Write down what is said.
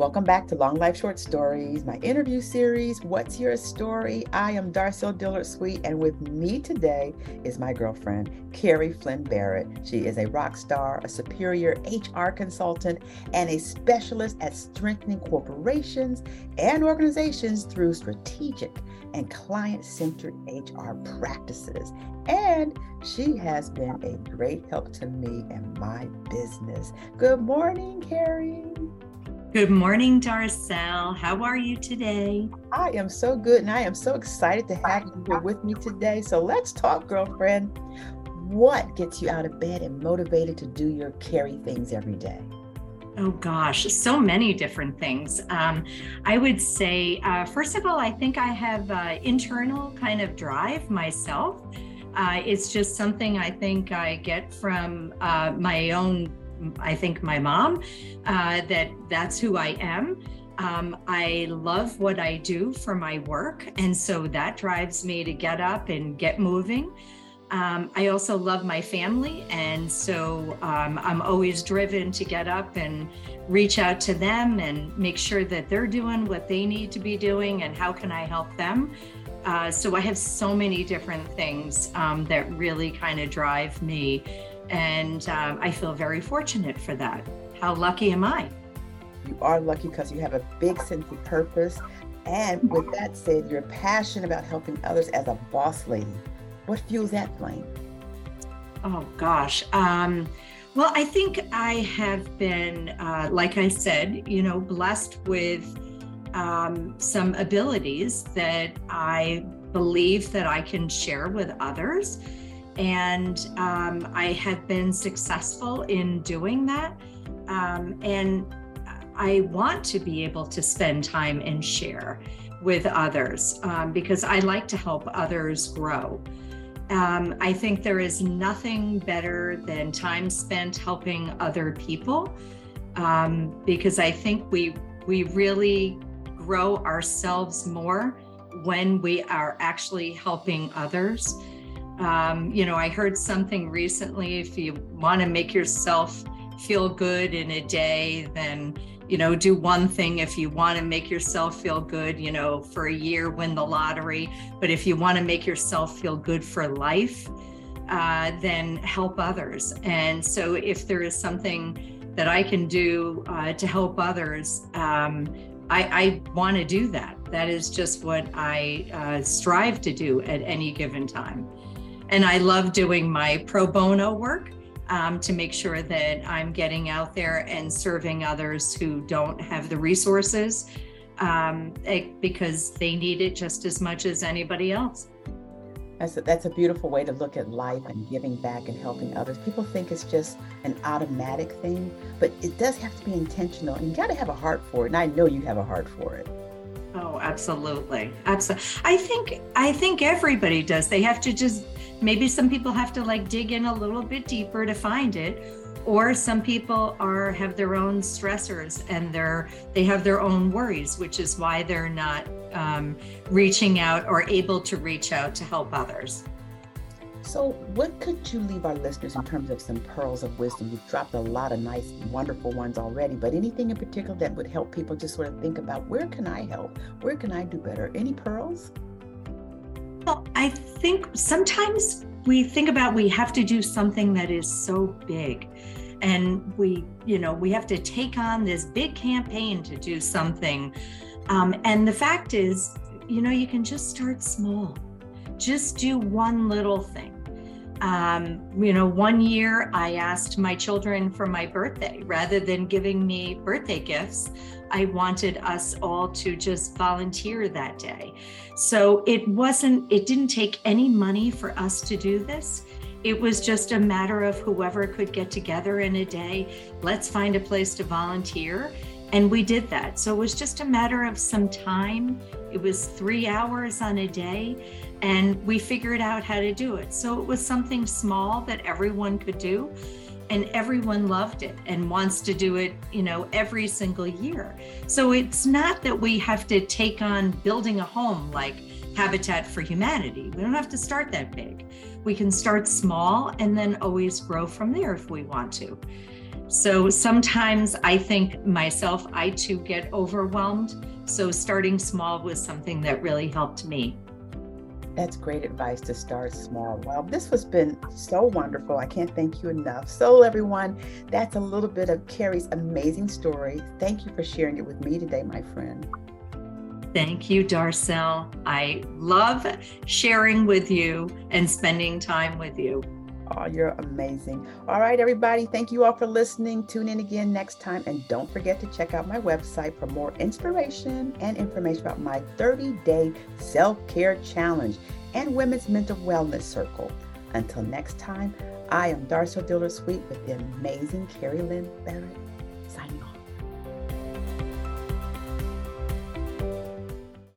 Welcome back to Long Life Short Stories, my interview series, What's Your Story? I am Darcel Dillard Sweet, and with me today is my girlfriend, Carrie Flynn Barrett. She is a rock star, a superior HR consultant, and a specialist at strengthening corporations and organizations through strategic and client centered HR practices. And she has been a great help to me and my business. Good morning, Carrie. Good morning, Darcel. How are you today? I am so good and I am so excited to have you here with me today. So let's talk, girlfriend. What gets you out of bed and motivated to do your Carrie things every day? Oh gosh, so many different things. Um, I would say, uh, first of all, I think I have uh, internal kind of drive myself. Uh, it's just something I think I get from uh, my own I think my mom, uh, that that's who I am. Um, I love what I do for my work. And so that drives me to get up and get moving. Um, I also love my family. And so um, I'm always driven to get up and reach out to them and make sure that they're doing what they need to be doing and how can I help them. Uh, so I have so many different things um, that really kind of drive me. And um, I feel very fortunate for that. How lucky am I? You are lucky because you have a big sense of purpose. And with that said, you're passionate about helping others as a boss lady. What fuels that flame? Oh, gosh. Um, well, I think I have been, uh, like I said, you know, blessed with um, some abilities that I believe that I can share with others. And um, I have been successful in doing that. Um, and I want to be able to spend time and share with others um, because I like to help others grow. Um, I think there is nothing better than time spent helping other people um, because I think we we really grow ourselves more when we are actually helping others. Um, you know, I heard something recently if you want to make yourself feel good in a day, then, you know, do one thing. If you want to make yourself feel good, you know, for a year, win the lottery. But if you want to make yourself feel good for life, uh, then help others. And so if there is something that I can do uh, to help others, um, I, I want to do that. That is just what I uh, strive to do at any given time. And I love doing my pro bono work um, to make sure that I'm getting out there and serving others who don't have the resources um, it, because they need it just as much as anybody else. That's a, that's a beautiful way to look at life and giving back and helping others. People think it's just an automatic thing, but it does have to be intentional and you got to have a heart for it. And I know you have a heart for it. Oh, absolutely. Absolutely. I think I think everybody does. They have to just maybe some people have to like dig in a little bit deeper to find it or some people are have their own stressors and they're they have their own worries which is why they're not um, reaching out or able to reach out to help others. So what could you leave our listeners in terms of some pearls of wisdom? You've dropped a lot of nice wonderful ones already but anything in particular that would help people just sort of think about where can i help? Where can i do better? Any pearls well, I think sometimes we think about we have to do something that is so big. And we you know we have to take on this big campaign to do something. Um, and the fact is you know you can just start small. Just do one little thing um, you know one year i asked my children for my birthday rather than giving me birthday gifts I wanted us all to just volunteer that day. So it wasn't, it didn't take any money for us to do this. It was just a matter of whoever could get together in a day, let's find a place to volunteer. And we did that. So it was just a matter of some time. It was three hours on a day, and we figured out how to do it. So it was something small that everyone could do and everyone loved it and wants to do it, you know, every single year. So it's not that we have to take on building a home like Habitat for Humanity. We don't have to start that big. We can start small and then always grow from there if we want to. So sometimes I think myself, I too get overwhelmed. So starting small was something that really helped me. That's great advice to start small. Well, this has been so wonderful. I can't thank you enough. So, everyone, that's a little bit of Carrie's amazing story. Thank you for sharing it with me today, my friend. Thank you, Darcel. I love sharing with you and spending time with you. Oh, you're amazing. All right, everybody. Thank you all for listening. Tune in again next time. And don't forget to check out my website for more inspiration and information about my 30 day self care challenge and women's mental wellness circle. Until next time, I am Darcel Dillard Sweet with the amazing Carrie Lynn Barrett signing off.